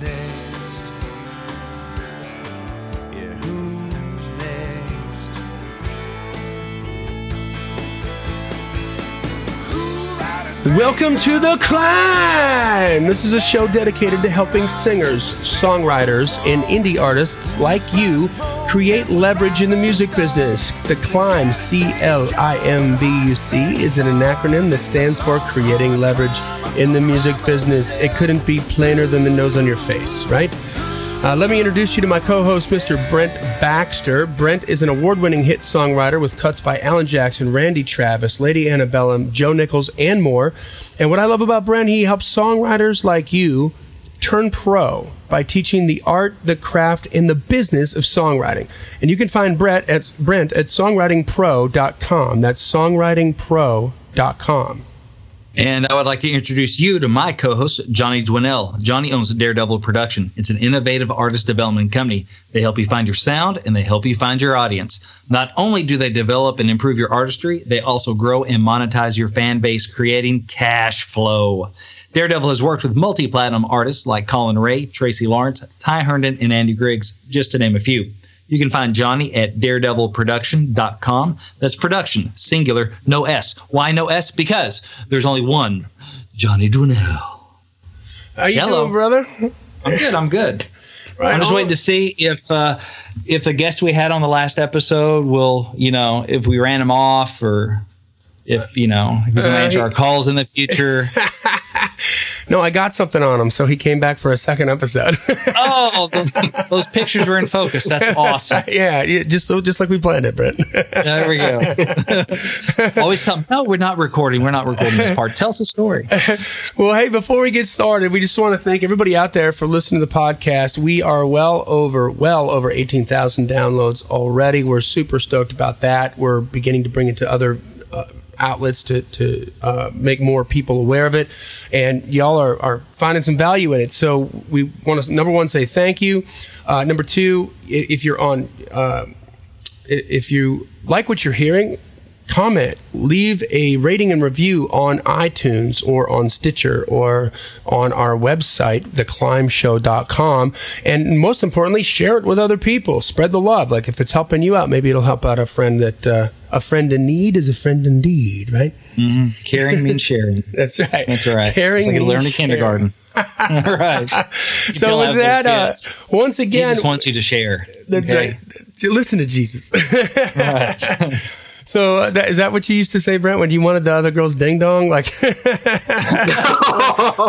next? Yeah, who's next? Welcome to The Climb! This is a show dedicated to helping singers, songwriters, and indie artists like you create leverage in the music business. The Climb, C L I M B U C, is an acronym that stands for Creating Leverage in the Music Business. It couldn't be plainer than the nose on your face, right? Uh, let me introduce you to my co host, Mr. Brent Baxter. Brent is an award winning hit songwriter with cuts by Alan Jackson, Randy Travis, Lady Antebellum, Joe Nichols, and more. And what I love about Brent, he helps songwriters like you turn pro by teaching the art, the craft, and the business of songwriting. And you can find Brett at, Brent at songwritingpro.com. That's songwritingpro.com. And I would like to introduce you to my co-host, Johnny Dwinell. Johnny owns Daredevil Production. It's an innovative artist development company. They help you find your sound and they help you find your audience. Not only do they develop and improve your artistry, they also grow and monetize your fan base, creating cash flow. Daredevil has worked with multi-platinum artists like Collin Raye, Tracy Lawrence, Ty Herndon, and Andy Griggs, just to name a few. You can find Johnny at daredevilproduction.com. That's production, singular, no S. Why no S? Because there's only one Johnny Dwinell. How you Hello. doing, brother? I'm good. I'm good. Right I'm just on. waiting to see if uh, if the guest we had on the last episode will, you know, if we ran him off or if you know if he's going to Uh, answer our calls in the future. No, I got something on him, so he came back for a second episode. oh, those, those pictures were in focus. That's awesome. yeah, yeah, just so just like we planned it, Brent. There we go. Always something. no, we're not recording. We're not recording this part. Tell us a story. well, hey, before we get started, we just want to thank everybody out there for listening to the podcast. We are well over well over eighteen thousand downloads already. We're super stoked about that. We're beginning to bring it to other. Uh, outlets to, to uh, make more people aware of it. And y'all are, are finding some value in it. So we want to number one say thank you. Uh, number two if you're on uh, if you like what you're hearing, comment, leave a rating and review on iTunes or on Stitcher or on our website, theclimbshow.com. And most importantly, share it with other people. Spread the love. Like if it's helping you out, maybe it'll help out a friend that, uh, a friend in need is a friend indeed, right? Caring means sharing. That's right. That's right. Caring it's like you means learn in kindergarten. All right. So with that, uh, once again, Jesus wants you to share. that's okay? right. Listen to Jesus. Right. So uh, that, is that what you used to say, Brent, when you wanted the other girl's ding dong? Like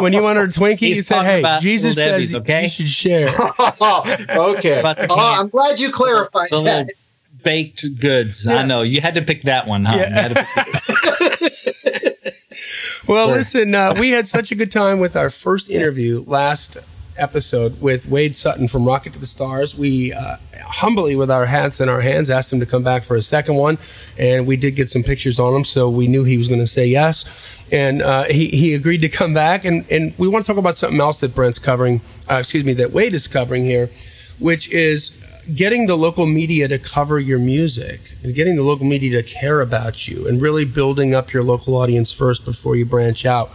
when you wanted a Twinkie, He's you said, "Hey, Jesus Little Debbie's, says okay? you should share." okay. Oh, I'm glad you clarified the little that. baked goods. Yeah. I know you had to pick that one, huh? Yeah. You had to pick- Well, Sure. listen, uh, we had such a good time with our first interview last episode with Wade Sutton from Rocket to the Stars. We uh, humbly, with our hats in our hands, asked him to come back for a second one, and we did get some pictures on him, so we knew he was going to say yes. And uh, he, he agreed to come back, and, and we want to talk about something else that Brent's covering, uh, excuse me, that Wade is covering here, which is getting the local media to cover your music and getting the local media to care about you and really building up your local audience first before you branch out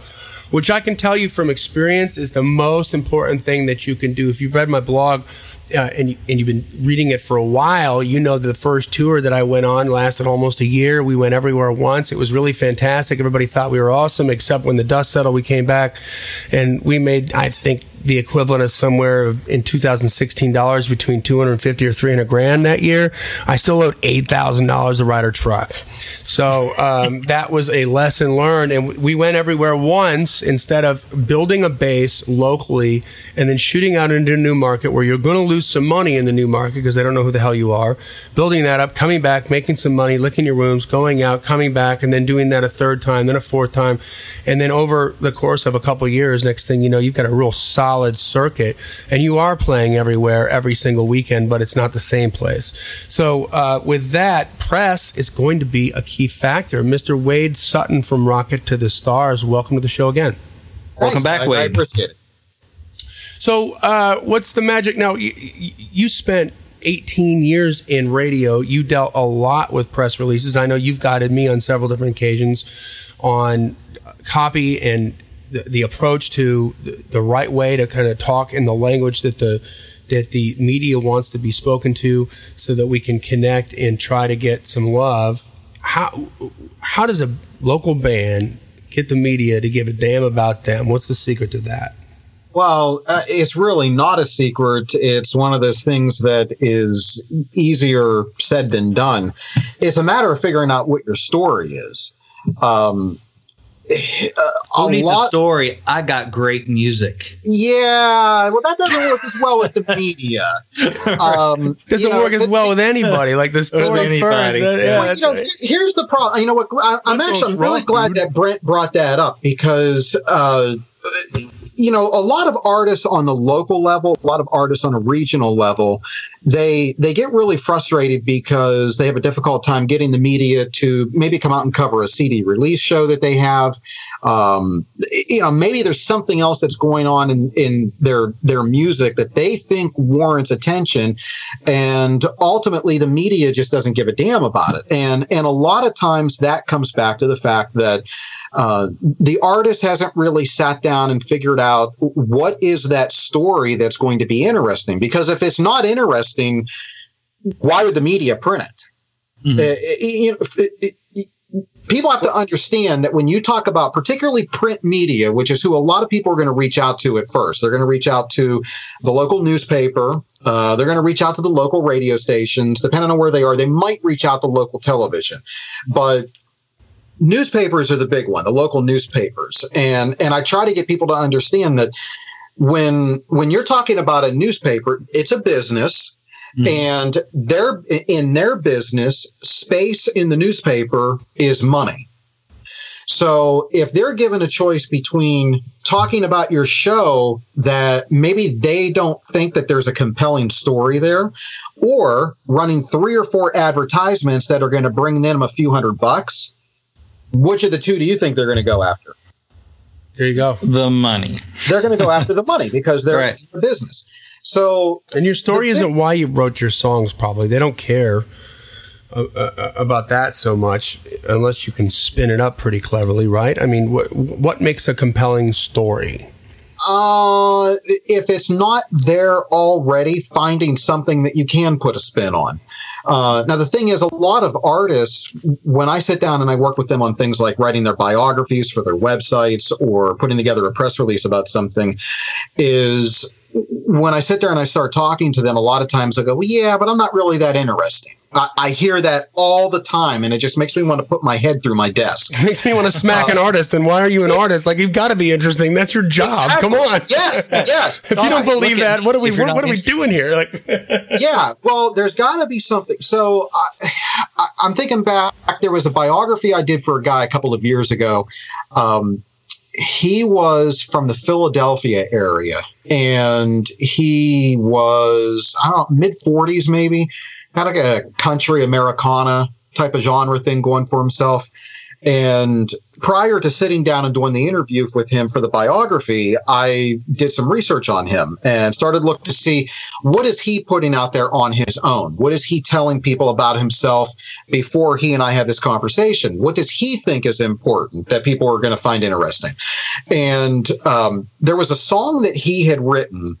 which i can tell you from experience is the most important thing that you can do if you've read my blog uh, and, and you've been reading it for a while you know the first tour that i went on lasted almost a year. We went everywhere once. It was really fantastic. Everybody thought we were awesome except when the dust settled we came back and we made i think the equivalent of somewhere of- in 2016 dollars between 250 or 300 grand that year. I still owed eight thousand dollars a rider truck. So um, that was a lesson learned, and we went everywhere once instead of building a base locally and then shooting out into a new market where you're going to lose some money in the new market because they don't know who the hell you are. Building that up, coming back, making some money, licking your wounds, going out, coming back, and then doing that a third time, then a fourth time, and then over the course of a couple of years, next thing you know, you've got a real solid circuit, and you are playing everywhere every single weekend, but it's not the same place. So uh, with that, press is going to be a key factor. Mr. Wade Sutton from Rocket to the Stars, welcome to the show again. Welcome back, guys. I appreciate it. So, uh, what's the magic now? You, you you spent 18 years in radio. You dealt a lot with press releases. I know you've guided me on several different occasions on copy and the, the approach to the, the right way to kind of talk in the language that the that the media wants to be spoken to, so that we can connect and try to get some love. How how does a local band get the media to give a damn about them? What's the secret to that? Well, uh, it's really not a secret. It's one of those things that is easier said than done. It's a matter of figuring out what your story is. Um, Who a needs a story? I got great music. yeah. Well, that doesn't work as well with the media. Um, Doesn't you know, work as the- well with anybody. Like the story first. anybody. the- yeah, Well, you know, right. here's the problem. You know what? I, I'm That's actually I'm really glad that Brent brought that up because, uh, you know, a lot of artists on the local level, a lot of artists on a regional level, they they get really frustrated because they have a difficult time getting the media to maybe come out and cover a CD release show that they have. Um, you know, maybe there's something else that's going on in, in their their music that they think warrants attention, and ultimately the media just doesn't give a damn about it. And and a lot of times that comes back to the fact that uh, the artist hasn't really sat down and figured out what is that story that's going to be interesting. Because if it's not interesting, why would the media print it? Mhm. Uh, you know, if- it- it- people have to understand that when you talk about particularly print media, which is who a lot of people are going to reach out to at first, they're going to reach out to the local newspaper. Uh, they're going to reach out to the local radio stations. Depending on where they are, they might reach out to local television. But newspapers are the big one, the local newspapers. And and I try to get people to understand that when when you're talking about a newspaper, it's a business. Mhm. And their in their business, space in the newspaper is money. So if they're given a choice between talking about your show that maybe they don't think that there's a compelling story there, or running three or four advertisements that are going to bring them a few hundred bucks, which of the two do you think they're going to go after? There you go. The money. They're going to go after the money because they're Right. a business. So And your story isn't why you wrote your songs. Probably they don't care uh, uh, about that so much, unless you can spin it up pretty cleverly, right? I mean, what what makes a compelling story? Uh, if it's not there already, finding something that you can put a spin on. Uh, now, the thing is, a lot of artists, when I sit down and I work with them on things like writing their biographies for their websites or putting together a press release about something, is when I sit there and I start talking to them, a lot of times I go, well, yeah, but I'm not really that interesting. I, I hear that all the time, and it just makes me want to put my head through my desk. It makes me want to smack an artist. Then why are you an artist? Like you've got to be interesting. That's your job. Come on. Yes, yes. If you don't believe that, what are we what, what are we doing here? Like yeah, well, there's got to be something. So I, I'm thinking back. There was a biography I did for a guy a couple of years ago. Um, he was from the Philadelphia area, and he was I don't know mid 40s maybe, had like a country Americana type of genre thing going for himself. And prior to sitting down and doing the interview with him for the biography, I did some research on him and started looking to see what is he putting out there on his own? What is he telling people about himself before he and I had this conversation? What does he think is important that people are going to find interesting? And um, there was a song that he had written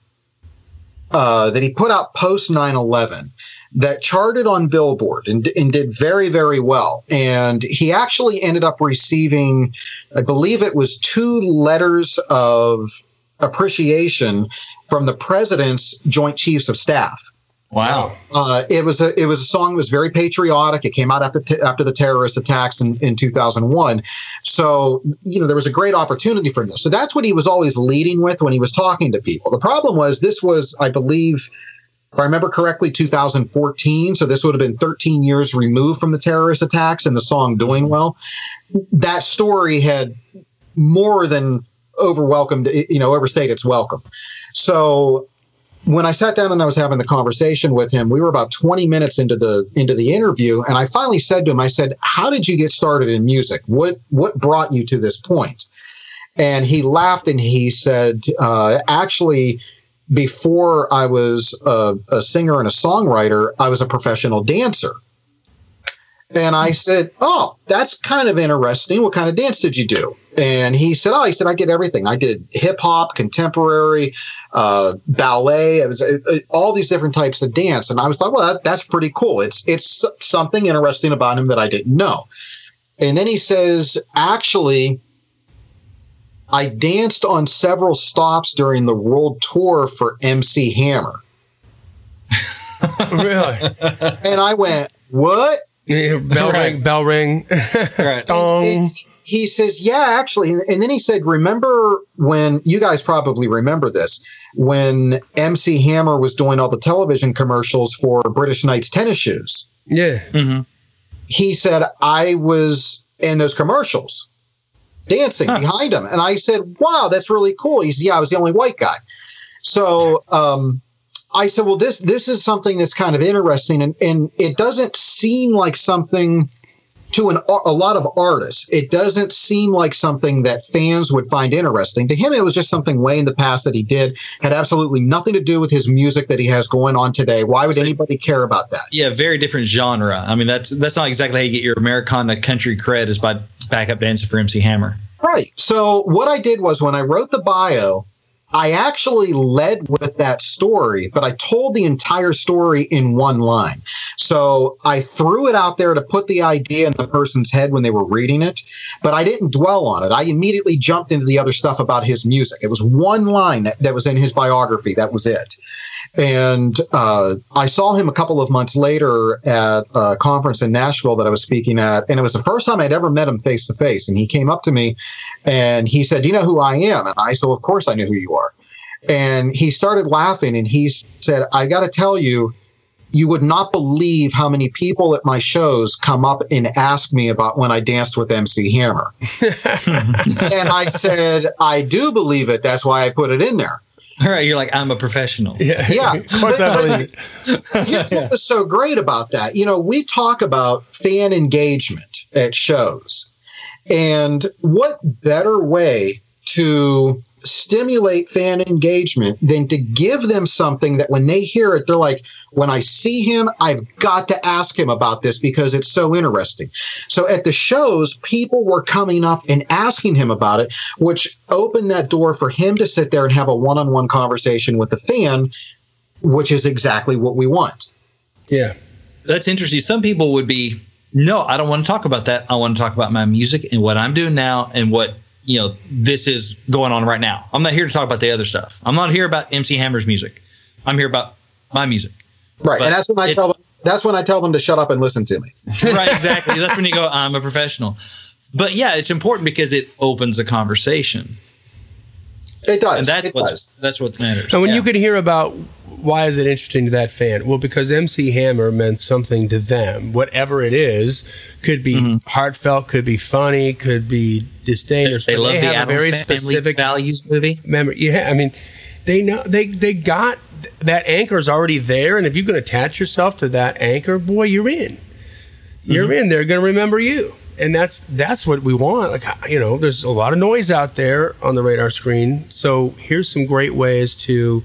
uh, that he put out post 9 11 that charted on Billboard and, and did very, very well. And he actually ended up receiving, I believe it was two letters of appreciation from the president's Joint Chiefs of Staff. Wow. Uh, it was a it was a song that was very patriotic. It came out after t- after the terrorist attacks in, in 2001. So you know there was a great opportunity for him. So that's what he was always leading with when he was talking to people. The problem was this was I believe if I remember correctly 2014. So this would have been 13 years removed from the terrorist attacks and the song doing well. That story had more than overwhelmed you know overstayed its welcome. So when I sat down and I was having the conversation with him, we were about 20 minutes into the into the interview, and I finally said to him, I said, "How did you get started in music? What what brought you to this point?" And he laughed and he said, uh, "Actually." Before I was a, a singer and a songwriter, I was a professional dancer. And I said, Oh, that's kind of interesting. What kind of dance did you do? And he said, Oh, he said, I did everything. I did hip hop, contemporary, uh, ballet. It was all these different types of dance. And I was like, Well, that, that's pretty cool. It's, it's something interesting about him that I didn't know. And then he says, Actually, I danced on several stops during the world tour for MC Hammer. really? And I went, What? Yeah, bell Right. ring, bell ring. Right. Dong. And he says, Yeah, actually. And then he said, Remember when you guys probably remember this when MC Hammer was doing all the television commercials for British Knights tennis shoes? yeah. hmm He said, I was in those commercials dancing Huh. behind him. And I said, Wow, that's really cool. He said, Yeah, I was the only white guy. So, um, I said, well, this this is something that's kind of interesting, and, and it doesn't seem like something to an a lot of artists. It doesn't seem like something that fans would find interesting. To him, it was just something way in the past that he did had absolutely nothing to do with his music that he has going on today. Why would anybody care about that? Yeah, very different genre. I mean, that's that's not exactly how you get your Americana country cred is by backup dancing for MC Hammer. Right. So what I did was when I wrote the bio, I actually led with that story, but I told the entire story in one line. So I threw it out there to put the idea in the person's head when they were reading it, but I didn't dwell on it. I immediately jumped into the other stuff about his music. It was one line that, that was in his biography. That was it. And uh, I saw him a couple of months later at a conference in Nashville that I was speaking at, and it was the first time I'd ever met him face to face. And he came up to me and he said, "Do you know who I am?" And I said, well, "Of course I knew who you are." And he started laughing and he said, "I got to tell you." You would not believe how many people at my shows come up and ask me about when I danced with MC Hammer. and I said, I do believe it. That's why I put it in there. All right, you're like I'm a professional. Yeah. Yeah. of course I believe it. Here's what was so great about that. You know, we talk about fan engagement at shows. And what better way to stimulate fan engagement than to give them something that when they hear it, they're like, when I see him, I've got to ask him about this because it's so interesting. So at the shows, people were coming up and asking him about it, which opened that door for him to sit there and have a one on one conversation with the fan, which is exactly what we want. Yeah. That's interesting. Some people would be, no, I don't want to talk about that. I want to talk about my music and what I'm doing now and what you know this is going on right now. I'm not here to talk about the other stuff. I'm not here about MC Hammer's music. I'm here about my music. Right. But and that's when I tell them that's when I tell them to shut up and listen to me. right, exactly. That's when you go, I'm a professional. But yeah, it's important because it opens a conversation, It does. and that's it what does. that's what matters. And when Yeah. you could hear about why is it interesting to that fan? Well, because MC Hammer meant something to them. Whatever it is, could be mm-hmm. heartfelt, could be funny, could be disdain, or they but love they the have a very Family specific values movie. memory. Yeah, I mean, they know they they got that anchor is already there, and if you can attach yourself to that anchor, boy, you're in. You're mm-hmm. in. They're going to remember you, and that's that's what we want. Like you know, there's a lot of noise out there on the radar screen. So here's some great ways to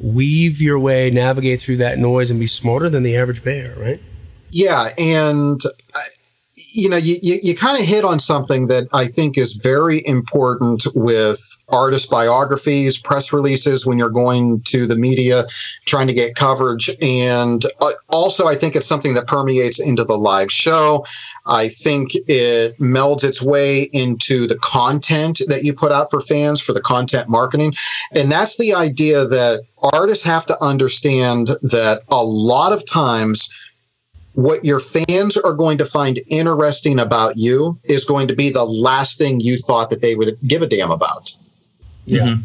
weave your way, navigate through that noise, and be smarter than the average bear. Right? Yeah, and you know, you, you, you kind of hit on something that I think is very important with artist biographies, press releases when you're going to the media trying to get coverage. And uh, also, I think it's something that permeates into the live show. I think it melds its way into the content that you put out for fans for the content marketing. And that's the idea that artists have to understand that a lot of times what your fans are going to find interesting about you is going to be the last thing you thought that they would give a damn about. Yeah. Mhm.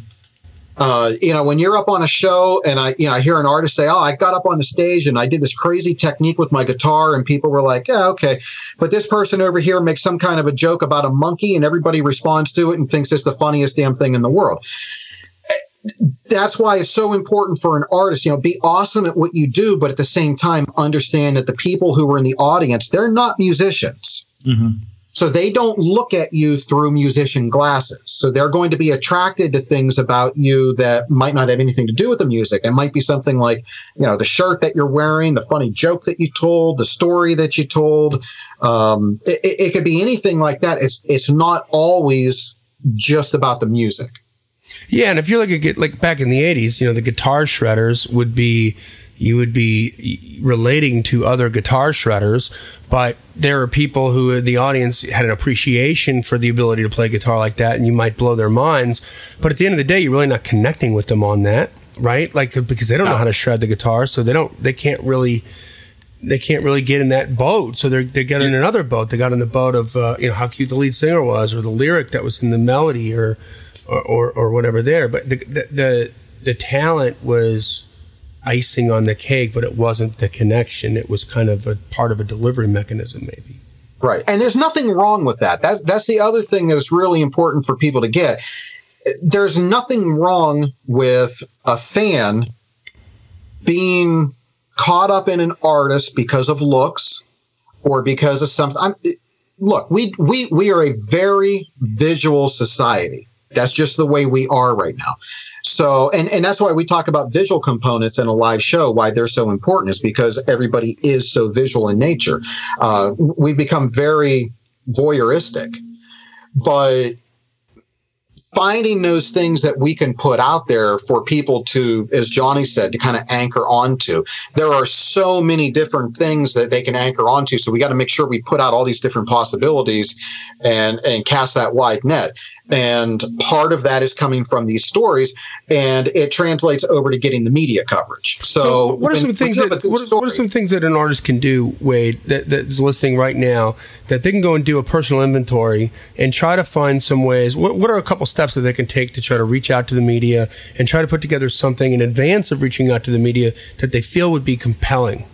Uh, you know, when you're up on a show and I, you know, I hear an artist say, "Oh, I got up on the stage and I did this crazy technique with my guitar," and people were like, "Yeah, okay," but this person over here makes some kind of a joke about a monkey, and everybody responds to it and thinks it's the funniest damn thing in the world. That's why it's so important for an artist, you know, be awesome at what you do, but at the same time, understand that the people who are in the audience, they're not musicians. Mhm. So they don't look at you through musician glasses. So they're going to be attracted to things about you that might not have anything to do with the music. It might be something like, you know, the shirt that you're wearing, the funny joke that you told, the story that you told. Um, it, it could be anything like that. It's it's not always just about the music. Yeah, and if you look at like back in the '80s, you know, the guitar shredders would be you would be relating to other guitar shredders, but there are people who in the audience had an appreciation for the ability to play guitar like that, and you might blow their minds. But at the end of the day, you're really not connecting with them on that, right? Like because they don't know how to shred the guitar, so they don't, they can't really. They can't really get in that boat, so they're they get in another boat. They got in the boat of uh, you know how cute the lead singer was, or the lyric that was in the melody, or or, or, or whatever there. But the, the the the talent was icing on the cake, but it wasn't the connection. It was kind of a part of a delivery mechanism, maybe. Right. And there's nothing wrong with that. that that's the other thing that is really important for people to get. There's nothing wrong with a fan being caught up in an artist because of looks or because of something. I'm, look, we, we, we are a very visual society. That's just the way we are right now. So, and, and that's why we talk about visual components in a live show, why they're so important is because everybody is so visual in nature. Uh, we become very voyeuristic, but finding those things that we can put out there for people to, as Johnny said, to kind of anchor onto. There are so many different things that they can anchor onto. So we got to make sure we put out all these different possibilities and, and cast that wide net. And part of that is coming from these stories, and it translates over to getting the media coverage. So, so what are some things that what are, what are, some things that an artist can do, Wade, that, that's listening right now, that they can go and do a personal inventory and try to find some ways? What, what are a couple steps that they can take to try to reach out to the media and try to put together something in advance of reaching out to the media that they feel would be compelling?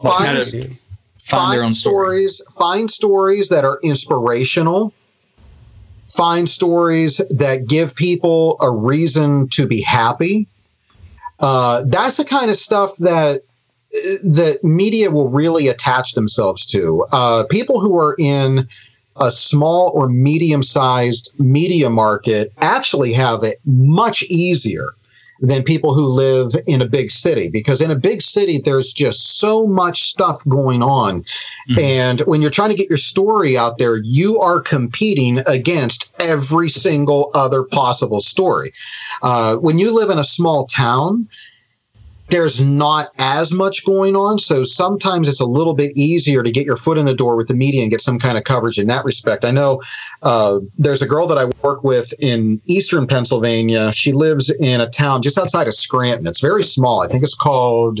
Find, find, find stories, story. find stories that are inspirational find stories that give people a reason to be happy. Uh, that's the kind of stuff that that media will really attach themselves to. Uh, people who are in a small or medium sized media market actually have it much easier than people who live in a big city because in a big city there's just so much stuff going on mm-hmm. and when you're trying to get your story out there you are competing against every single other possible story uh, when you live in a small town there's not as much going on. So sometimes it's a little bit easier to get your foot in the door with the media and get some kind of coverage in that respect. I know uh, there's a girl that I work with in eastern Pennsylvania. She lives in a town just outside of Scranton. It's very small. I think it's called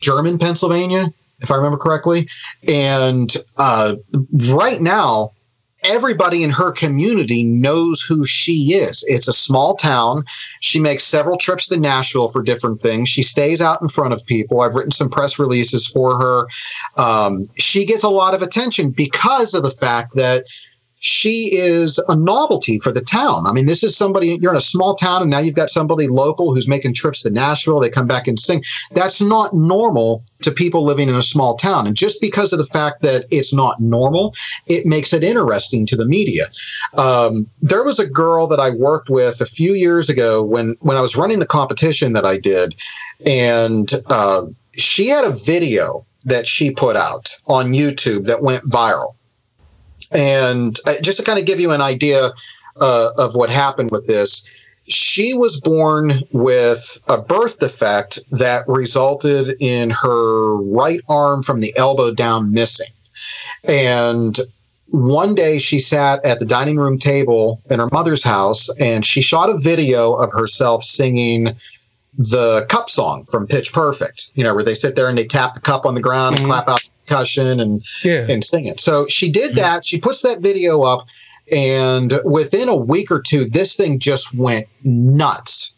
German Pennsylvania, if I remember correctly. And uh, right now, everybody in her community knows who she is. It's a small town. She makes several trips to Nashville for different things. She stays out in front of people. I've written some press releases for her. Um, she gets a lot of attention because of the fact that she is a novelty for the town. I mean, this is somebody, you're in a small town and now you've got somebody local who's making trips to Nashville. They come back and sing. That's not normal to people living in a small town. And just because of the fact that it's not normal, it makes it interesting to the media. Um, there was a girl that I worked with a few years ago when, when I was running the competition that I did. And uh, she had a video that she put out on YouTube that went viral and uh, just to kind of give you an idea uh, of what happened with this, she was born with a birth defect that resulted in her right arm from the elbow down missing. And one day she sat at the dining room table in her mother's house and she shot a video of herself singing the cup song from Pitch Perfect, you know, where they sit there and they tap the cup on the ground and mm-hmm. clap out percussion and yeah. and sing it. So she did mm-hmm. that. She puts that video up, and within a week or two, this thing just went nuts.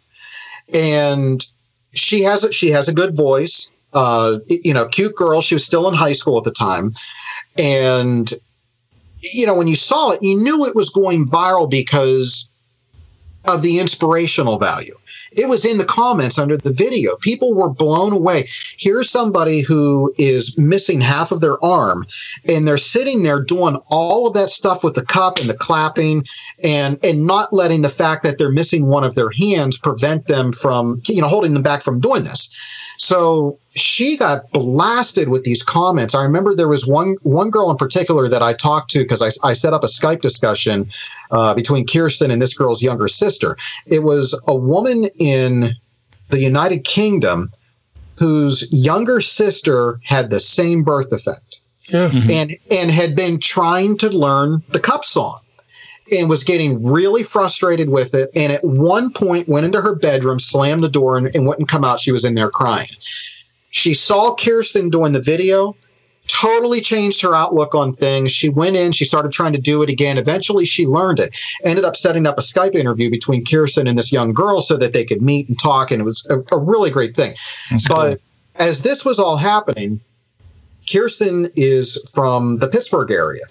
And she has a, she has a good voice. Uh, you know, cute girl. She was still in high school at the time, and you know when you saw it, you knew it was going viral because of the inspirational value. It was in the comments under the video. People were blown away. Here's somebody who is missing half of their arm, and they're sitting there doing all of that stuff with the cup and the clapping, and and not letting the fact that they're missing one of their hands prevent them from you know holding them back from doing this. So she got blasted with these comments. I remember there was one one girl in particular that I talked to because I, I set up a Skype discussion uh, between Kirsten and this girl's younger sister. It was a woman in the United Kingdom whose younger sister had the same birth defect yeah. mm-hmm. and and had been trying to learn the cup song and was getting really frustrated with it and at one point went into her bedroom slammed the door and, and wouldn't come out she was in there crying she saw Kirsten doing the video, totally changed her outlook on things. She went in, she started trying to do it again. Eventually, she learned it. Ended up setting up a Skype interview between Kirsten and this young girl so that they could meet and talk, and it was a, a really great thing. That's but cool. as this was all happening, Kirsten is from the Pittsburgh area.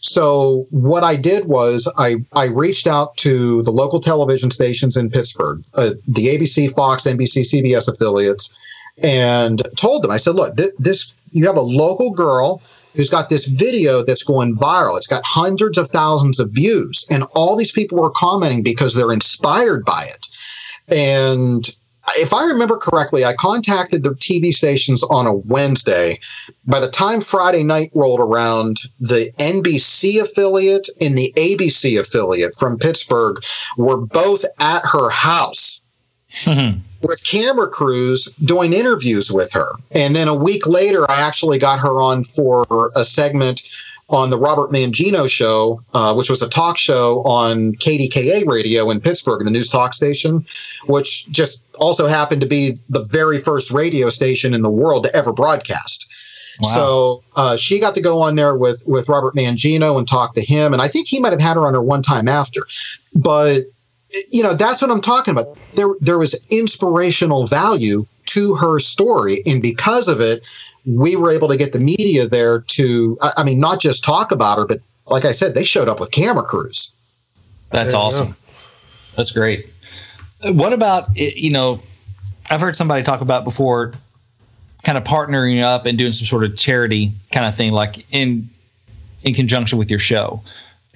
So what I did was I, I reached out to the local television stations in Pittsburgh, uh, the ABC, Fox, NBC, CBS affiliates, and told them, I said, look, th- this you have a local girl who's got this video that's going viral. It's got hundreds of thousands of views, and all these people were commenting because they're inspired by it. And if I remember correctly, I contacted the TV stations on a Wednesday. By the time Friday night rolled around, the NBC affiliate and the ABC affiliate from Pittsburgh were both at her house. Mm-hmm with camera crews doing interviews with her. And then a week later, I actually got her on for a segment on the Robert Mangino show, uh, which was a talk show on KDKA radio in Pittsburgh, the news talk station, which just also happened to be the very first radio station in the world to ever broadcast. Wow. So uh, she got to go on there with with Robert Mangino and talk to him, and I think he might have had her on her one time after. But you know, that's what I'm talking about. There, there was inspirational value to her story, and because of it, we were able to get the media there to, I mean, not just talk about her, but like I said, they showed up with camera crews. That's awesome. That's great. What about you know? I've heard somebody talk about before, kind of partnering up and doing some sort of charity kind of thing, like in in conjunction with your show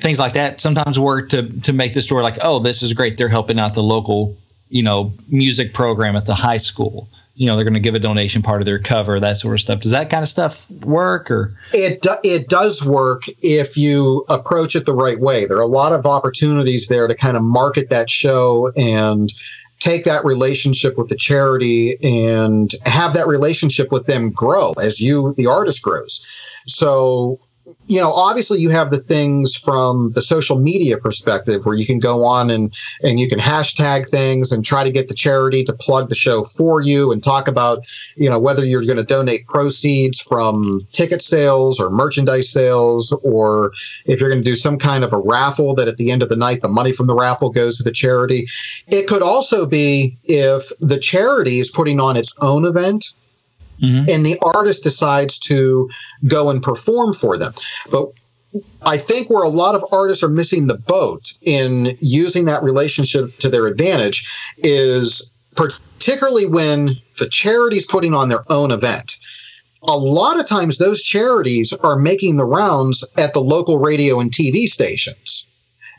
things like that sometimes work to to make the story like, oh, this is great. They're helping out the local, you know, music program at the high school. You know, they're going to give a donation part of their cover, that sort of stuff. Does that kind of stuff work, or it do, it does work if you approach it the right way. There are a lot of opportunities there to kind of market that show and take that relationship with the charity and have that relationship with them grow as you the artist grows. So you know, obviously you have the things from the social media perspective where you can go on and, and you can hashtag things and try to get the charity to plug the show for you and talk about, you know, whether you're going to donate proceeds from ticket sales or merchandise sales, or if you're going to do some kind of a raffle that at the end of the night, the money from the raffle goes to the charity. It could also be if the charity is putting on its own event Mm-hmm. and the artist decides to go and perform for them. But I think where a lot of artists are missing the boat in using that relationship to their advantage is particularly when the charity's putting on their own event. A lot of times, those charities are making the rounds at the local radio and TV stations.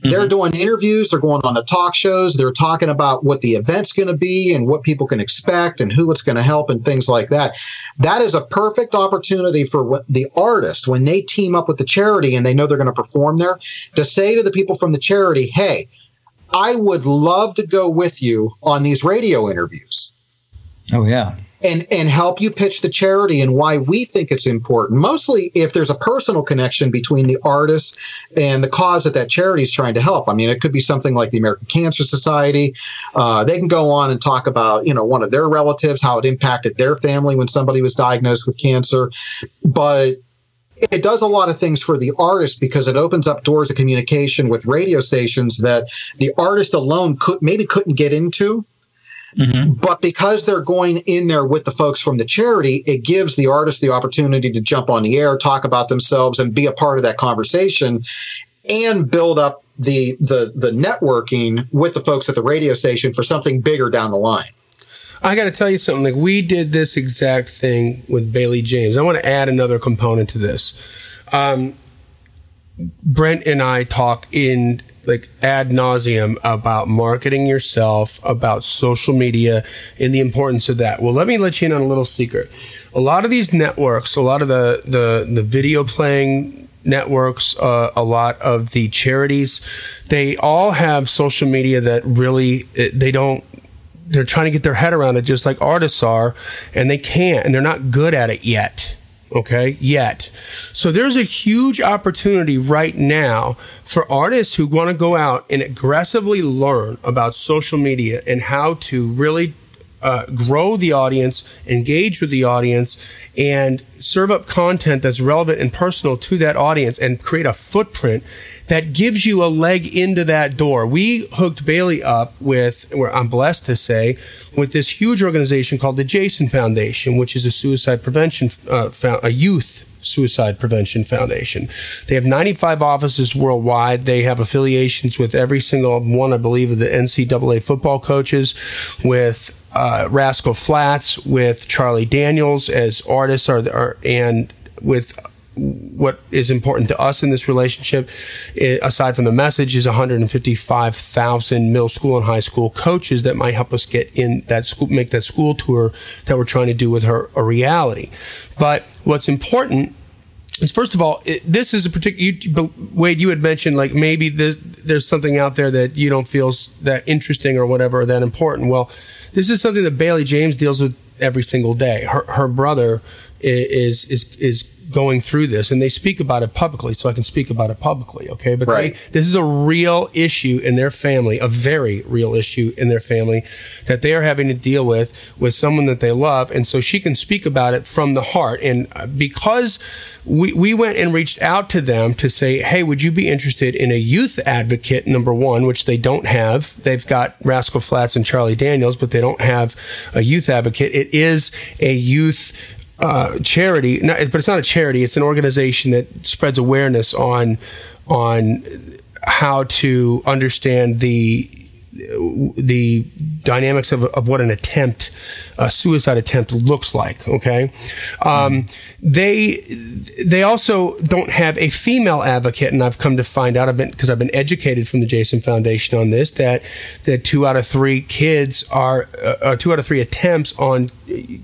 They're mm-hmm. doing interviews, they're going on the talk shows, they're talking about what the event's going to be and what people can expect and who it's going to help and things like that. That is a perfect opportunity for the artist when they team up with the charity and they know they're going to perform there to say to the people from the charity, "Hey, I would love to go with you on these radio interviews." Oh yeah and and help you pitch the charity and why we think it's important. Mostly if there's a personal connection between the artist and the cause that that charity is trying to help. I mean, it could be something like the American Cancer Society. Uh, they can go on and talk about you know one of their relatives, how it impacted their family when somebody was diagnosed with cancer, but it does a lot of things for the artist because it opens up doors of communication with radio stations that the artist alone could maybe couldn't get into Mm-hmm. But because they're going in there with the folks from the charity, it gives the artist the opportunity to jump on the air, talk about themselves, and be a part of that conversation and build up the the the networking with the folks at the radio station for something bigger down the line. I got to tell you something. Like we did this exact thing with Bailey James. I want to add another component to this. Um, Brent and I talk in like ad nauseum about marketing yourself, about social media, and the importance of that. Well, let me let you in on a little secret. A lot of these networks, a lot of the the, the video playing networks, uh, a lot of the charities, they all have social media that really they don't. They're trying to get their head around it, just like artists are, and they can't, and they're not good at it yet okay, yet. So there's a huge opportunity right now for artists who want to go out and aggressively learn about social media and how to really uh, grow the audience, engage with the audience, and serve up content that's relevant and personal to that audience and create a footprint that gives you a leg into that door. We hooked Bailey up with, I'm blessed to say, with this huge organization called the Jason Foundation, which is a suicide prevention, uh, a youth Suicide Prevention Foundation. They have 95 offices worldwide. They have affiliations with every single one, I believe, of the NCAA football coaches, with uh, Rascal Flatts, with Charlie Daniels as artists, are, are and with what is important to us in this relationship, aside from the message, is 155,000 middle school and high school coaches that might help us get in that school, make that school tour that we're trying to do with her a reality. But what's important is first of all, it, this is a particular. Wade, you had mentioned like maybe there's something out there that you don't feel that interesting or whatever, or that important. Well, this is something that Bailey James deals with every single day. Her, her brother is is is going through this and they speak about it publicly so I can speak about it publicly. Okay. But right. they, this is a real issue in their family, a very real issue in their family that they are having to deal with with someone that they love. And so she can speak about it from the heart. And uh, because we, we went and reached out to them to say, Hey, would you be interested in a youth advocate? Number one, which they don't have. They've got Rascal Flatts and Charlie Daniels, but they don't have a youth advocate. It is a youth uh, charity, not, but it's not a charity. It's an organization that spreads awareness on on how to understand the the dynamics of, of what an attempt, a suicide attempt looks like. Okay. Um, they, they also don't have a female advocate. And I've come to find out, I've been, cause I've been educated from the Jason Foundation on this, that, that two out of three kids are, uh, uh two out of three attempts on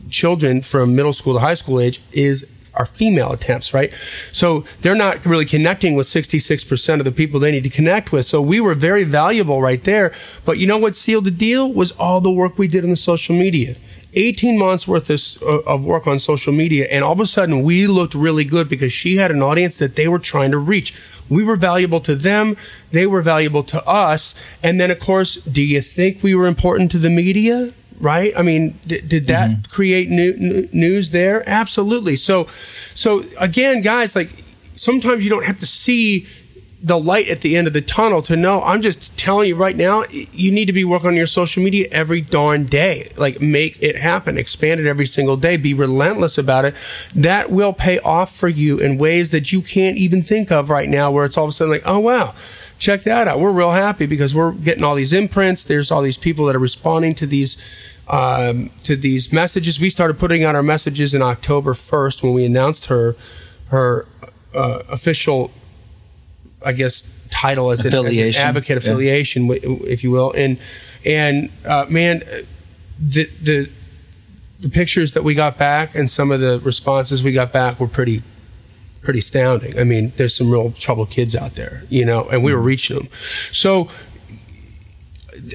children from middle school to high school age is are female attempts, right? So they're not really connecting with 66% of the people they need to connect with. So we were very valuable right there. But you know what sealed the deal was all the work we did in the social media. 18 months worth of, uh, of work on social media, and all of a sudden we looked really good because she had an audience that they were trying to reach. We were valuable to them, they were valuable to us, and then of course, do you think we were important to the media? Right? I mean, did, did that Mm-hmm. create new, new, news there? Absolutely. So, so again, guys, like sometimes you don't have to see the light at the end of the tunnel to know. I'm just telling you right now, you need to be working on your social media every darn day. Like make it happen, expand it every single day, be relentless about it. That will pay off for you in ways that you can't even think of right now, where it's all of a sudden like, oh wow. Check that out. We're real happy because we're getting all these imprints. There's all these people that are responding to these um, to these messages. We started putting out our messages in October 1st when we announced her her uh, official I guess title as an, as an advocate affiliation, wi- if you will, and and uh, man, the the the pictures that we got back and some of the responses we got back were pretty pretty astounding. I mean, there's some real troubled kids out there, you know, and we were reaching them. So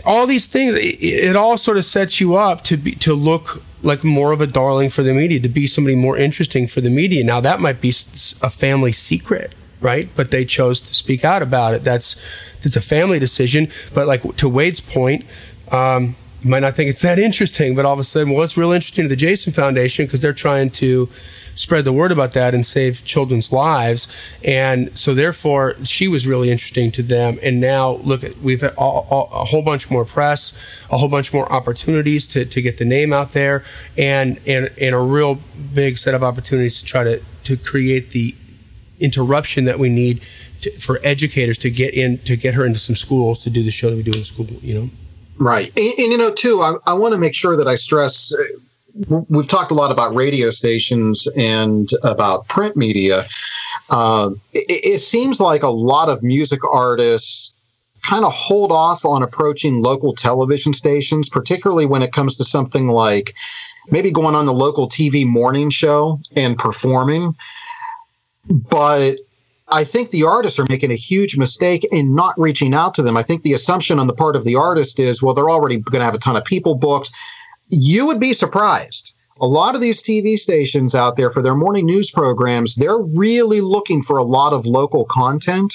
all these things, it, it all sort of sets you up to be to look like more of a darling for the media, to be somebody more interesting for the media. Now that might be a family secret, right? But they chose to speak out about it. That's it's a family decision. But like to Wade's point. Um, you might not think it's that interesting, but all of a sudden, well, it's real interesting to the Jason Foundation because they're trying to spread the word about that and save children's lives. And so, therefore, she was really interesting to them. And now, look, at, we've had all, all, a whole bunch more press, a whole bunch more opportunities to, to get the name out there, and, and and a real big set of opportunities to try to to create the interruption that we need to, for educators to get in to get her into some schools to do the show that we do in the school. You know. Right. And, and you know, too, I, I want to make sure that I stress we've talked a lot about radio stations and about print media. Uh, it, it seems like a lot of music artists kind of hold off on approaching local television stations, particularly when it comes to something like maybe going on the local TV morning show and performing. But I think the artists are making a huge mistake in not reaching out to them. I think the assumption on the part of the artist is, well, they're already going to have a ton of people booked. You would be surprised. A lot of these TV stations out there for their morning news programs, they're really looking for a lot of local content.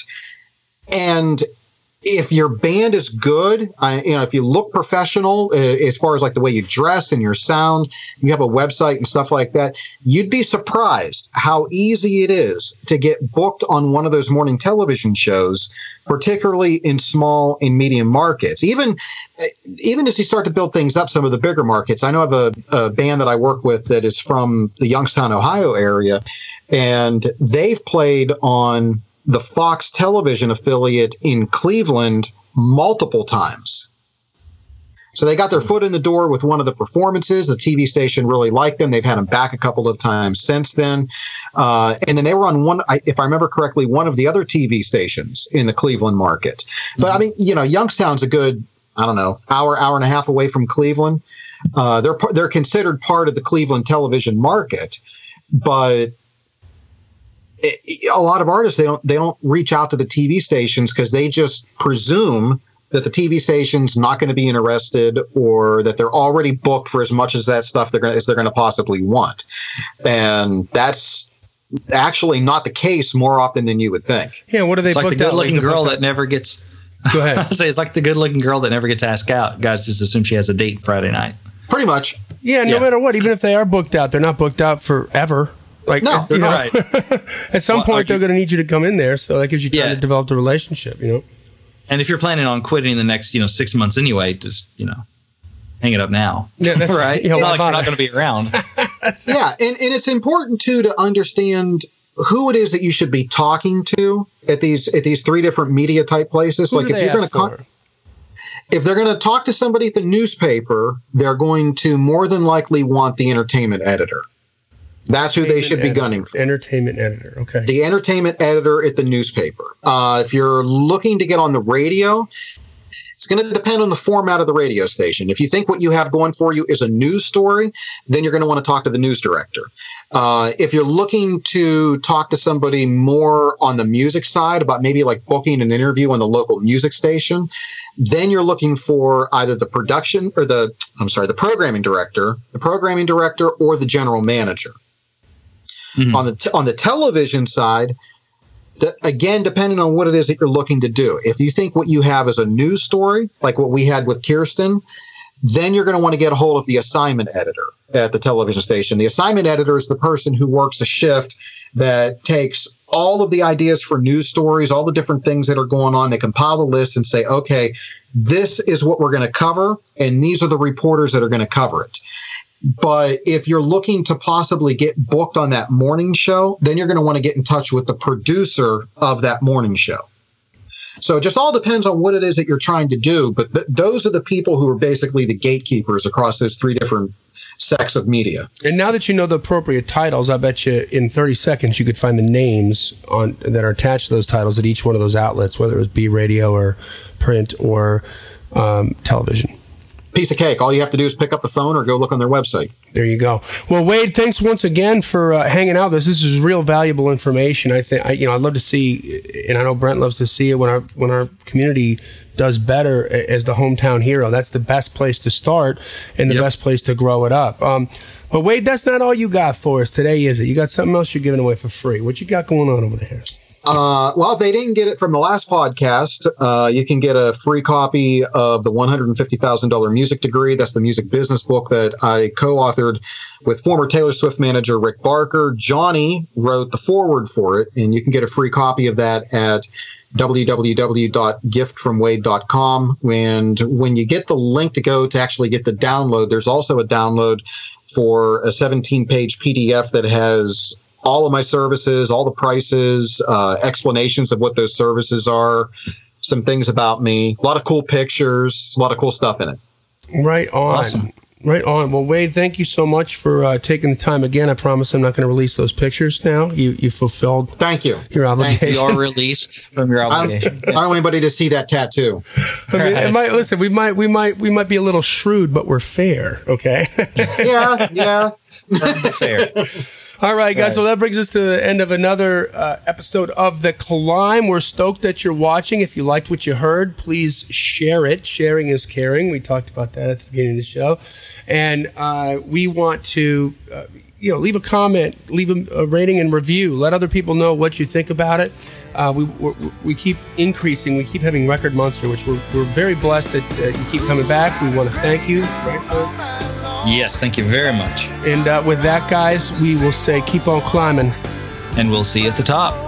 And if your band is good, you know, if you look professional uh, as far as like the way you dress and your sound, you have a website and stuff like that, you'd be surprised how easy it is to get booked on one of those morning television shows, particularly in small and medium markets. Even uh, even as you start to build things up, some of the bigger markets. I know I have a, a band that I work with that is from the Youngstown, Ohio area, and they've played on the Fox television affiliate in Cleveland multiple times. So they got their foot in the door with one of the performances. The TV station really liked them. They've had them back a couple of times since then. Uh, and then they were on one, if I remember correctly, one of the other TV stations in the Cleveland market. But I mean, you know, Youngstown's a good, I don't know, hour, hour and a half away from Cleveland. Uh, they're they're considered part of the Cleveland television market, but it, a lot of artists they don't they don't reach out to the TV stations because they just presume that the TV station's not going to be interested or that they're already booked for as much as that stuff they're going as they're going to possibly want, and that's actually not the case more often than you would think. Yeah, what are they It's like the good-looking girl that never gets. out- Go I ahead. say it's like the good-looking girl that never gets asked out. Guys just assume she has a date Friday night. Pretty much. Yeah, no Yeah. matter what, even if they are booked out, they're not booked out forever. Like, No, you they're know, Right. at some Well, point, they're you- going to need you to come in there, so that gives you time Yeah. to develop the relationship. You know. And if you're planning on quitting in the next, you know, six months anyway, just you know, hang it up now. Yeah, that's right. right. It's not like you're not going to be around. yeah, and, and it's important too to understand who it is that you should be talking to at these at these three different media type places. Who like if you're going to con- if they're going to talk to somebody at the newspaper, they're going to more than likely want the entertainment editor. That's who they should be gunning for. Entertainment editor. Okay. The entertainment editor at the newspaper. Uh, if you're looking to get on the radio, It's going to depend on the format of the radio station. If you think what you have going for you is a news story, then you're going to want to talk to the news director. Uh, if you're looking to talk to somebody more on the music side about maybe like booking an interview on the local music station, then you're looking for either the production or the, I'm sorry, the programming director, the programming director, or the general manager. Mhm. On the t- on the television side, again, depending on what it is that you're looking to do. If you think what you have is a news story, like what we had with Kirsten, then you're going to want to get a hold of the assignment editor at the television station. The assignment editor is the person who works a shift that takes all of the ideas for news stories, all the different things that are going on. They compile the list and say, okay, this is what we're going to cover, and these are the reporters that are going to cover it. But if you're looking to possibly get booked on that morning show, then you're going to want to get in touch with the producer of that morning show. So it just all depends on what it is that you're trying to do. But th- those are the people who are basically the gatekeepers across those three different sects of media. And now that you know the appropriate titles, I bet you in 30 seconds you could find the names on that are attached to those titles at each one of those outlets, whether it was B radio or print or um, television. Piece of cake. All you have to do is pick up the phone or go look on their website. There you go. Well, Wade, thanks once again for uh, hanging out with us. This is real valuable information. I think I, you know I'd love to see, and I know Brent loves to see it when our when our community does better as the hometown hero. That's the best place to start and the Yep. best place to grow it up. Um, but Wade, that's not all you got for us today, is it? You got something else you're giving away for free. What you got going on over there? Uh, well, if they didn't get it from the last podcast, uh, you can get a free copy of the $150,000 music degree. That's the music business book that I co authored with former Taylor Swift manager Rick Barker. Johnny wrote the foreword for it, and you can get a free copy of that at www.giftfromwade.com. And when you get the link to go to actually get the download, there's also a download for a 17 page PDF that has all of my services, all the prices, uh, explanations of what those services are, some things about me, a lot of cool pictures, a lot of cool stuff in it. Right on. Awesome. Right on. Well, Wade, thank you so much for uh, taking the time again. I promise I'm not going to release those pictures now. You you fulfilled Thank you. your obligation. You are released from your I don't, obligation. I don't want anybody to see that tattoo. I mean, it might listen. We might, we might, we might be a little shrewd, but we're fair. Okay. Yeah, yeah. Fair. All right, guys. So that brings us to the end of another uh, episode of the Climb. We're stoked that you're watching. If you liked what you heard, please share it. Sharing is caring. We talked about that at the beginning of the show, and uh, we want to. Uh, you know, leave a comment, leave a, a rating and review. Let other people know what you think about it. Uh, we we're, we keep increasing. We keep having record months here, which we're, we're very blessed that uh, you keep coming back. We want to thank you. Right? Yes, thank you very much. And uh, with that, guys, we will say keep on climbing. And we'll see you at the top.